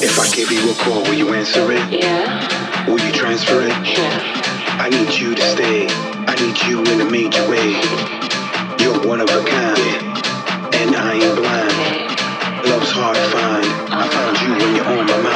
If I give you a call, will you answer it? Yeah. Will you transfer it? Yeah. I need you to stay. I need you in a major way. You're one of a kind, and I ain't blind. Love's hard to find. I found you when you're on my mind.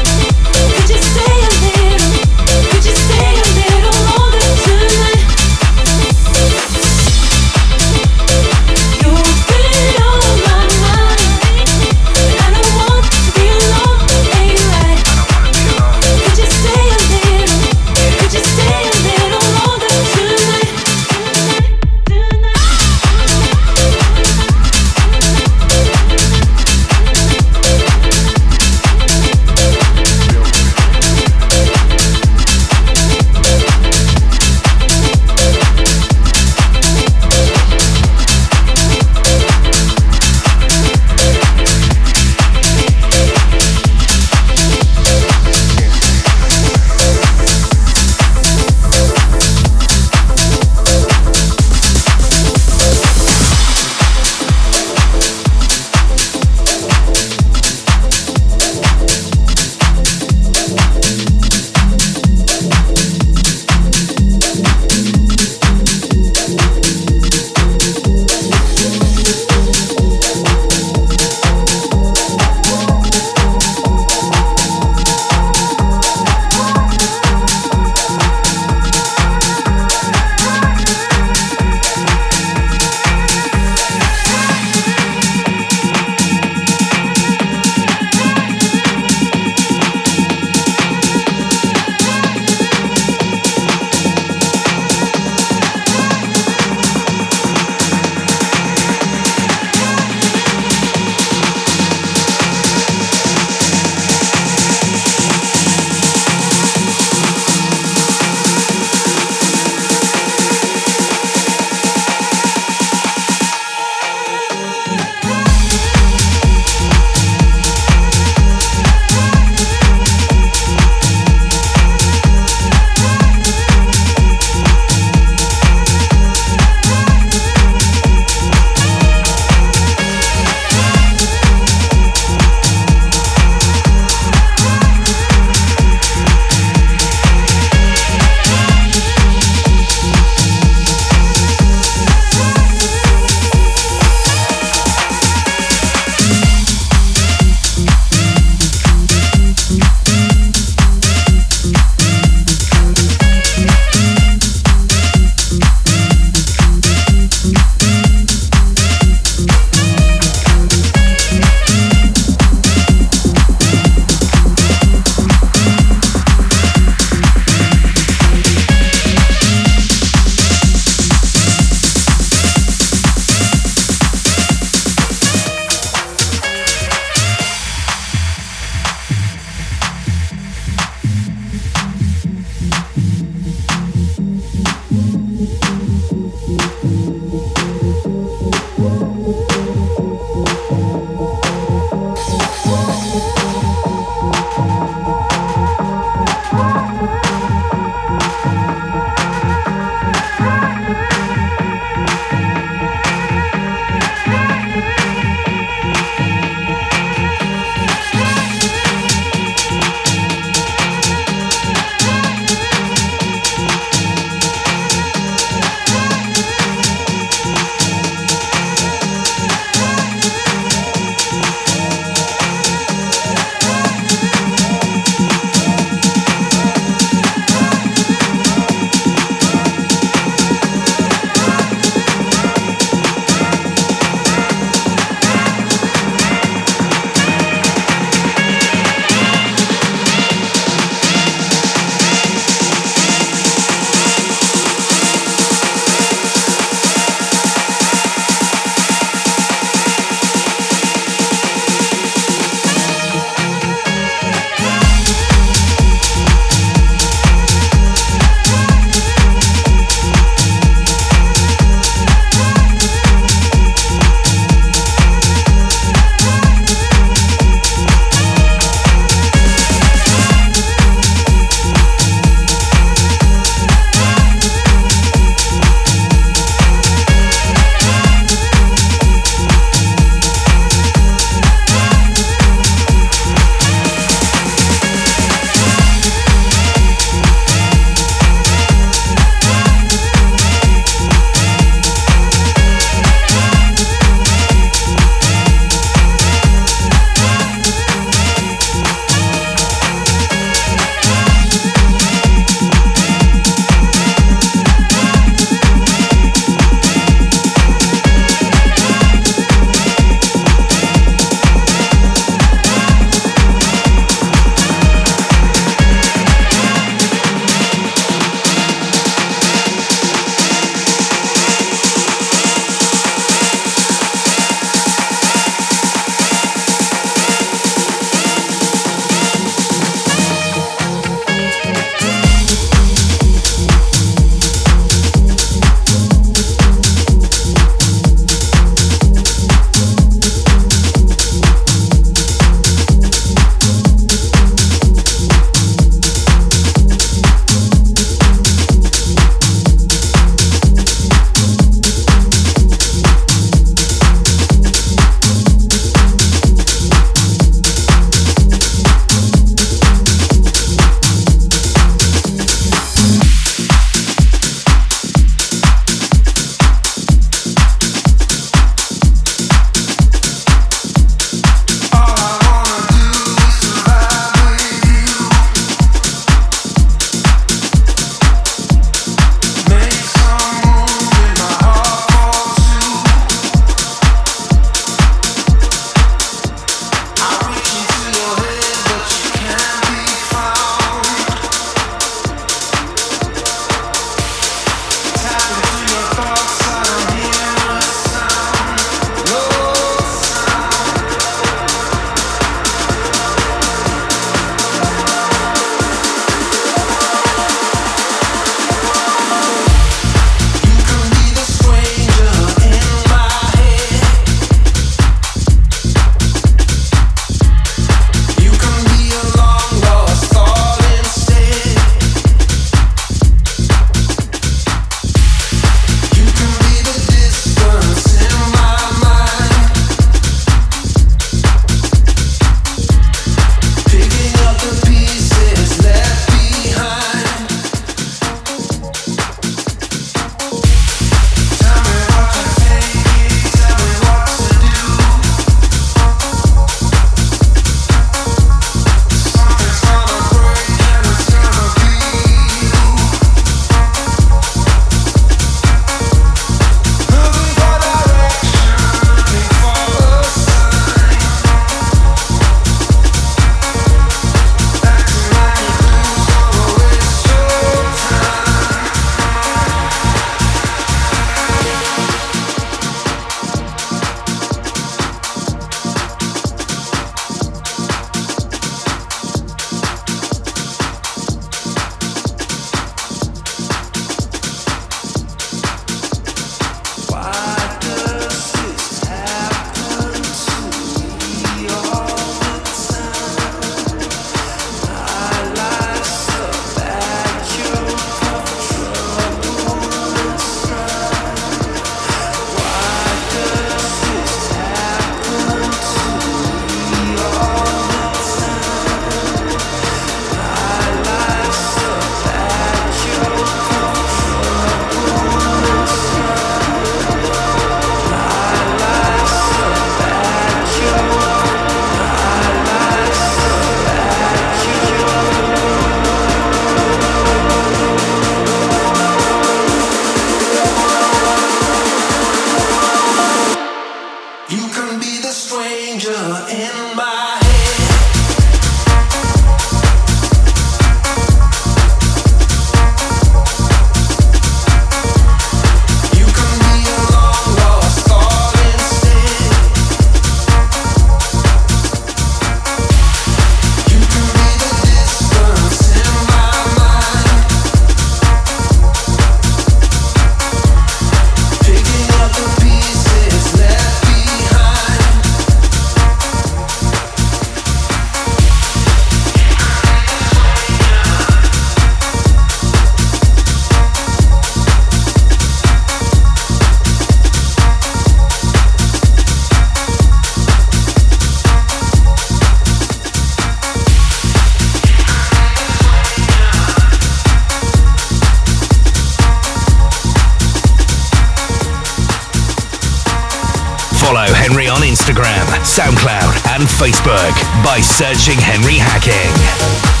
Instagram, SoundCloud, and Facebook by searching Henry Hacking.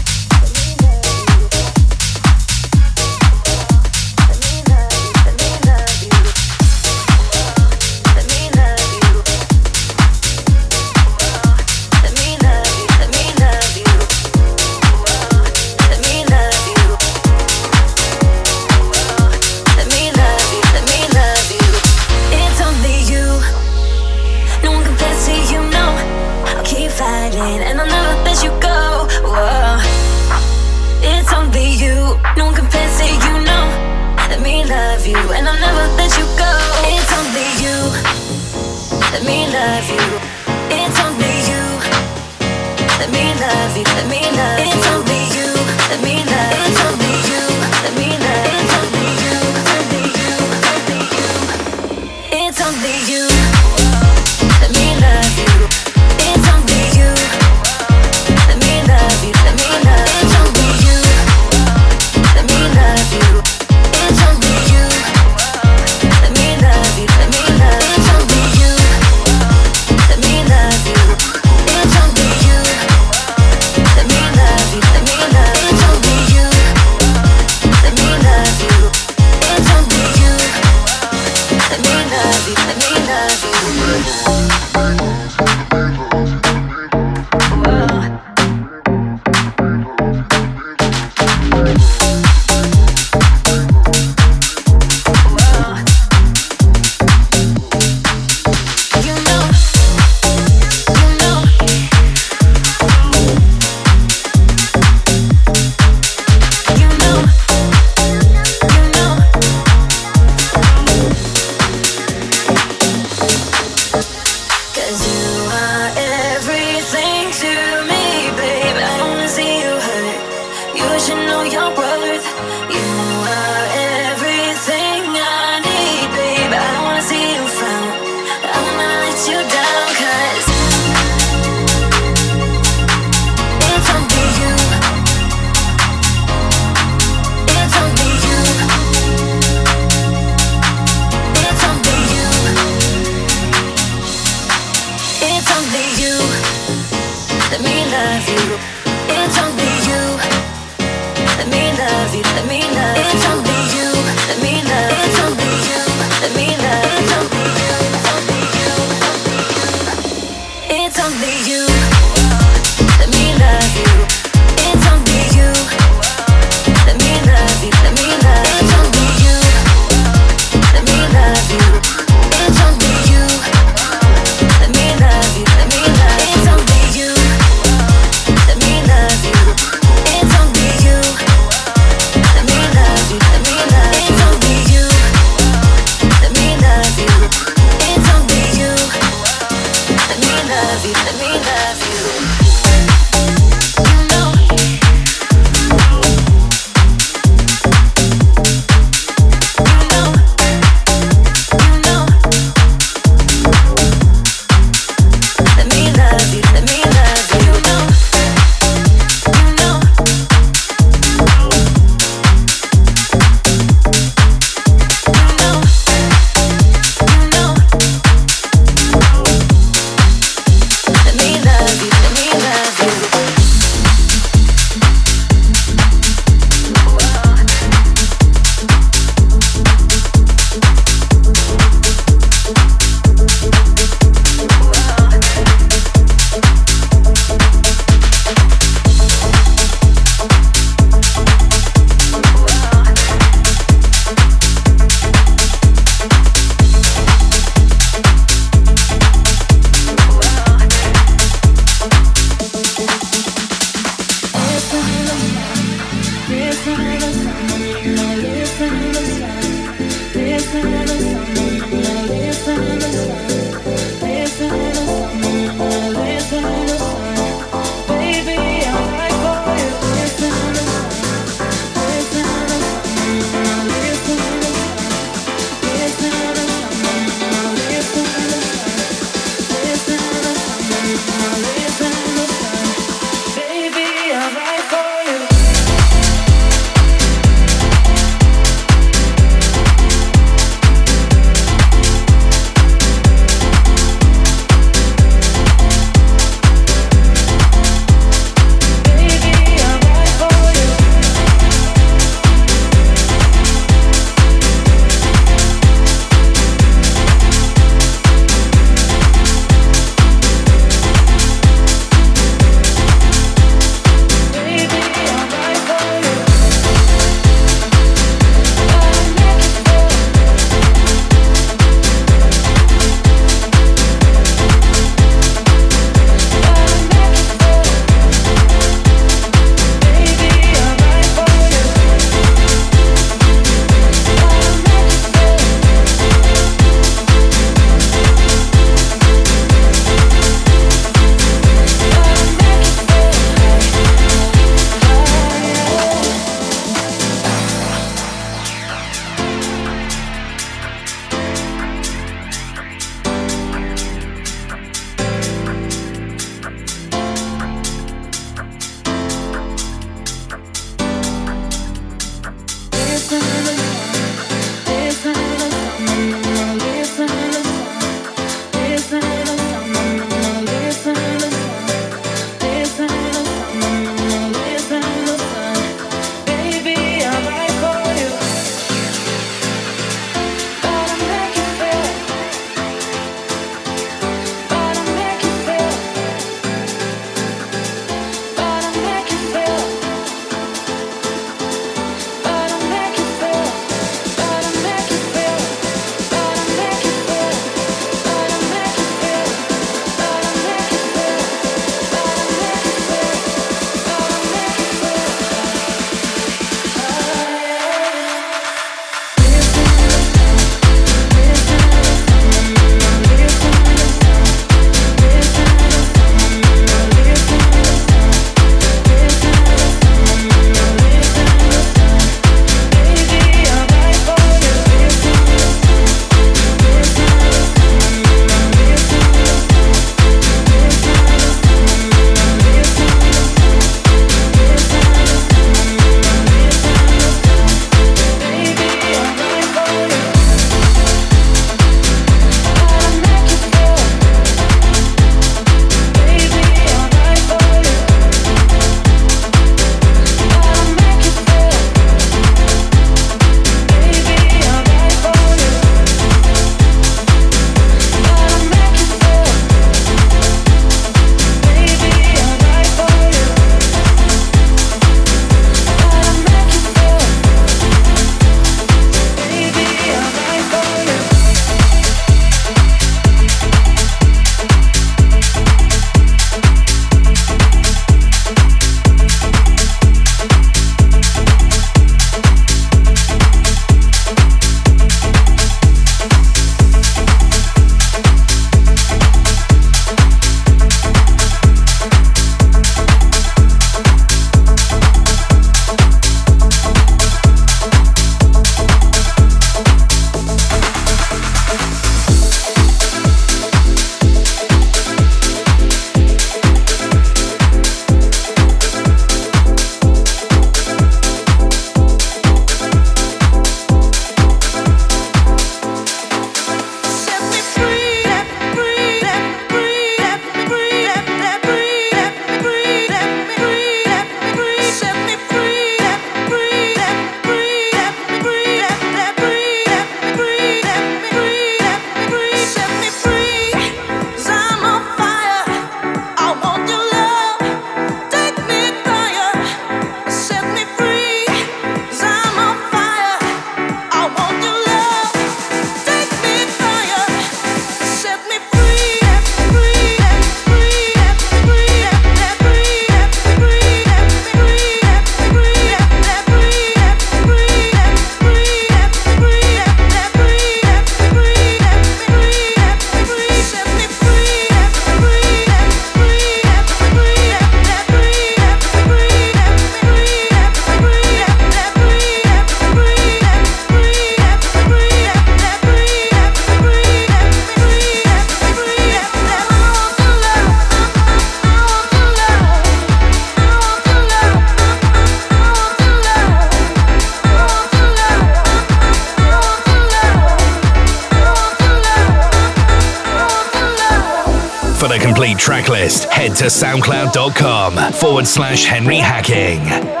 soundcloud.com forward slash Henry Hacking.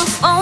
SoundCloud,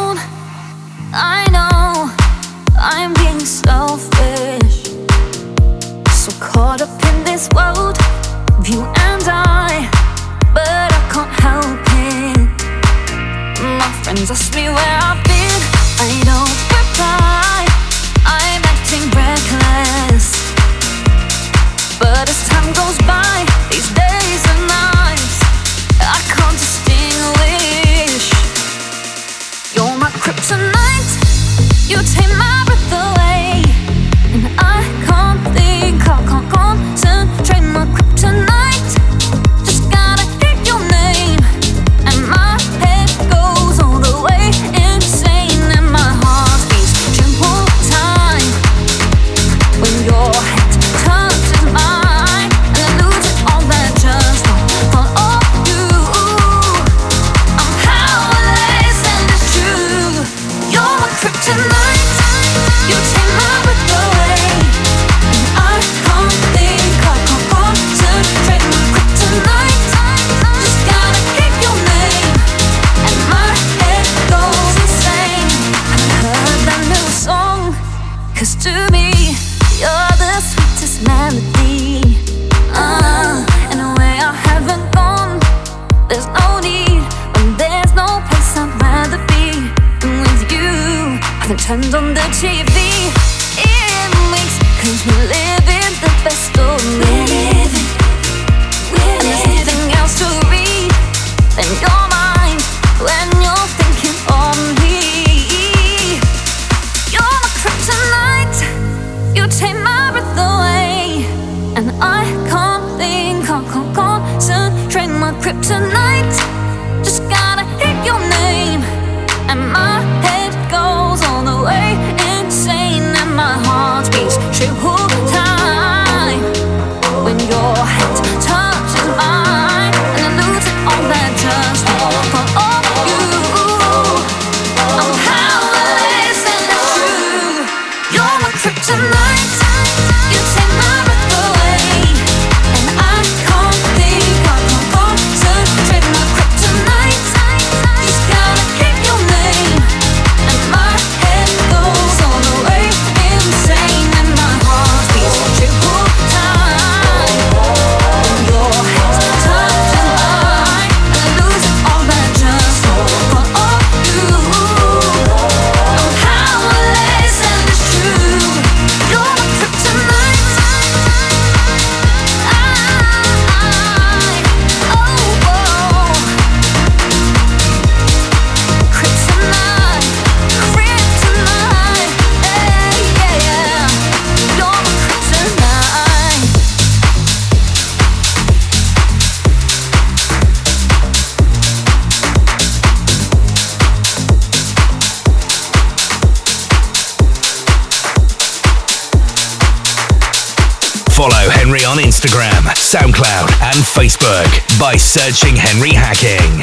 searching Henry Hacking.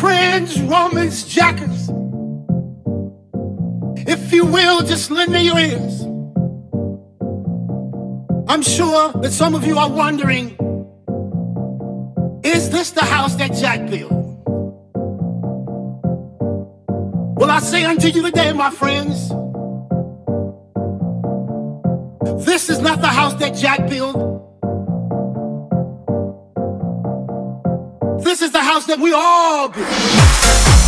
Friends, Romans, jackers. Will, just lend me your ears. I'm sure that some of you are wondering is this the house that Jack built? Well, I say unto you today, my friends, this is not the house that Jack built. This is the house that we all build.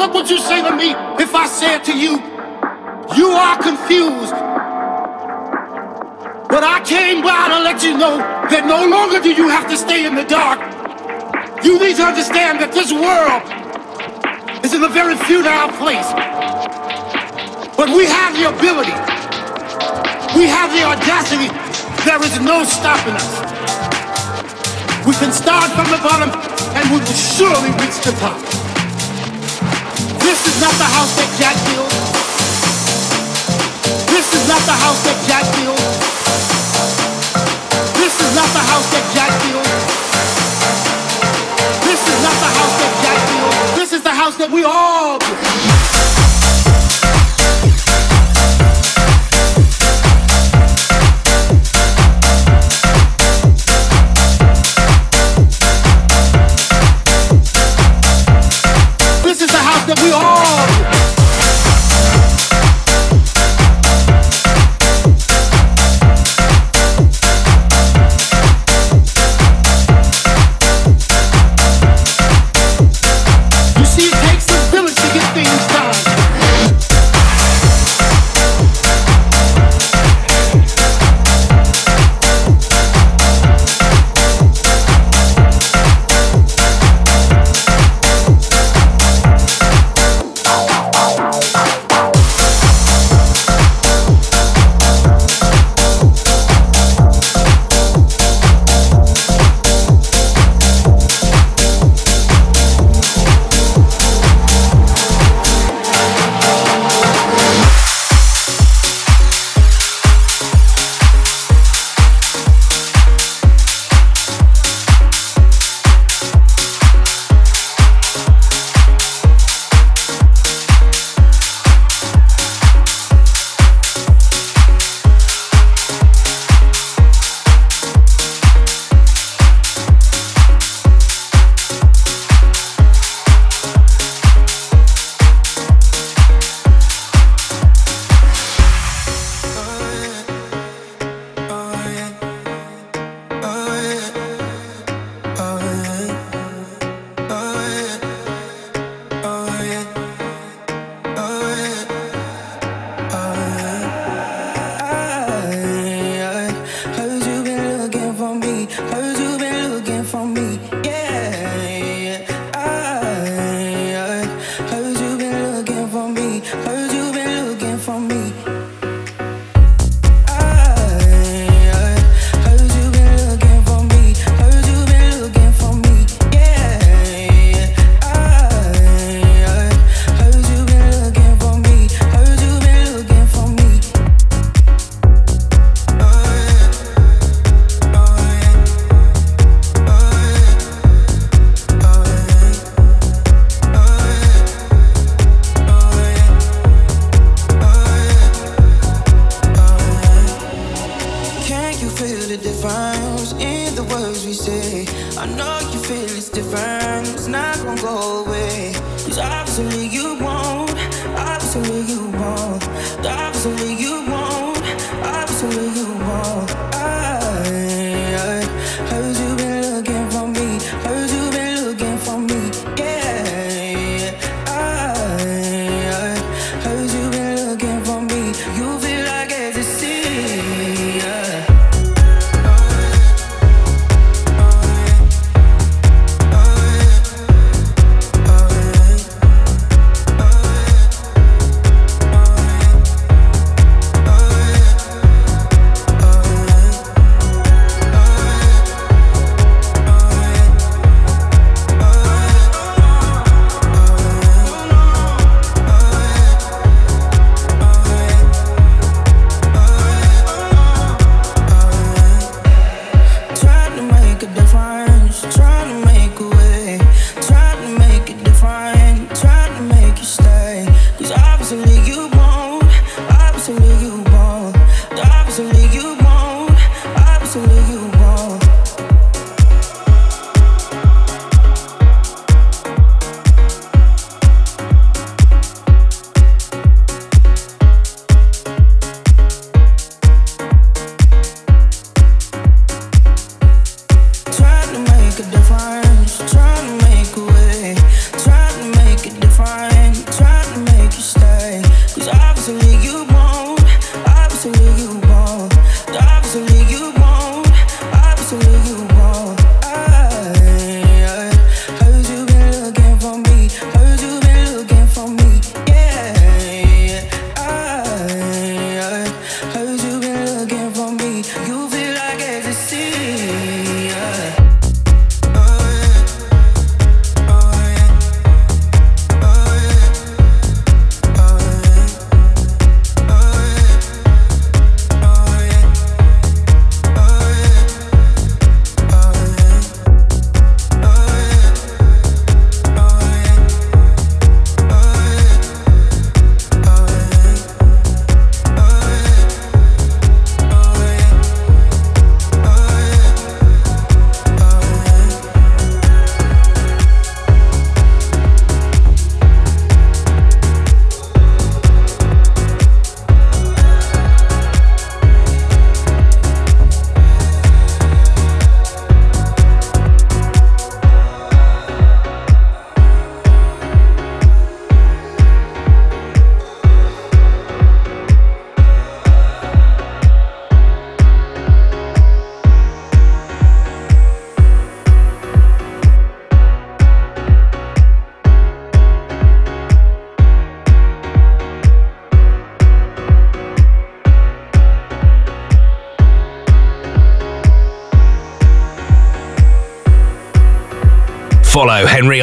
What would you say to me if I said to you, you are confused? But I came by to let you know that no longer do you have to stay in the dark. You need to understand that this world is in a very futile place. But we have the ability, we have the audacity, there is no stopping us. We can start from the bottom and we will surely reach the top. This is not the house that Jack built. This is not the house that Jack built. This is not the house that Jack built. This is not the house that Jack built. This is the house that we all built. That we all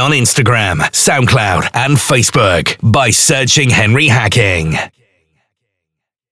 on Instagram, SoundCloud, and Facebook by searching Henry Hacking.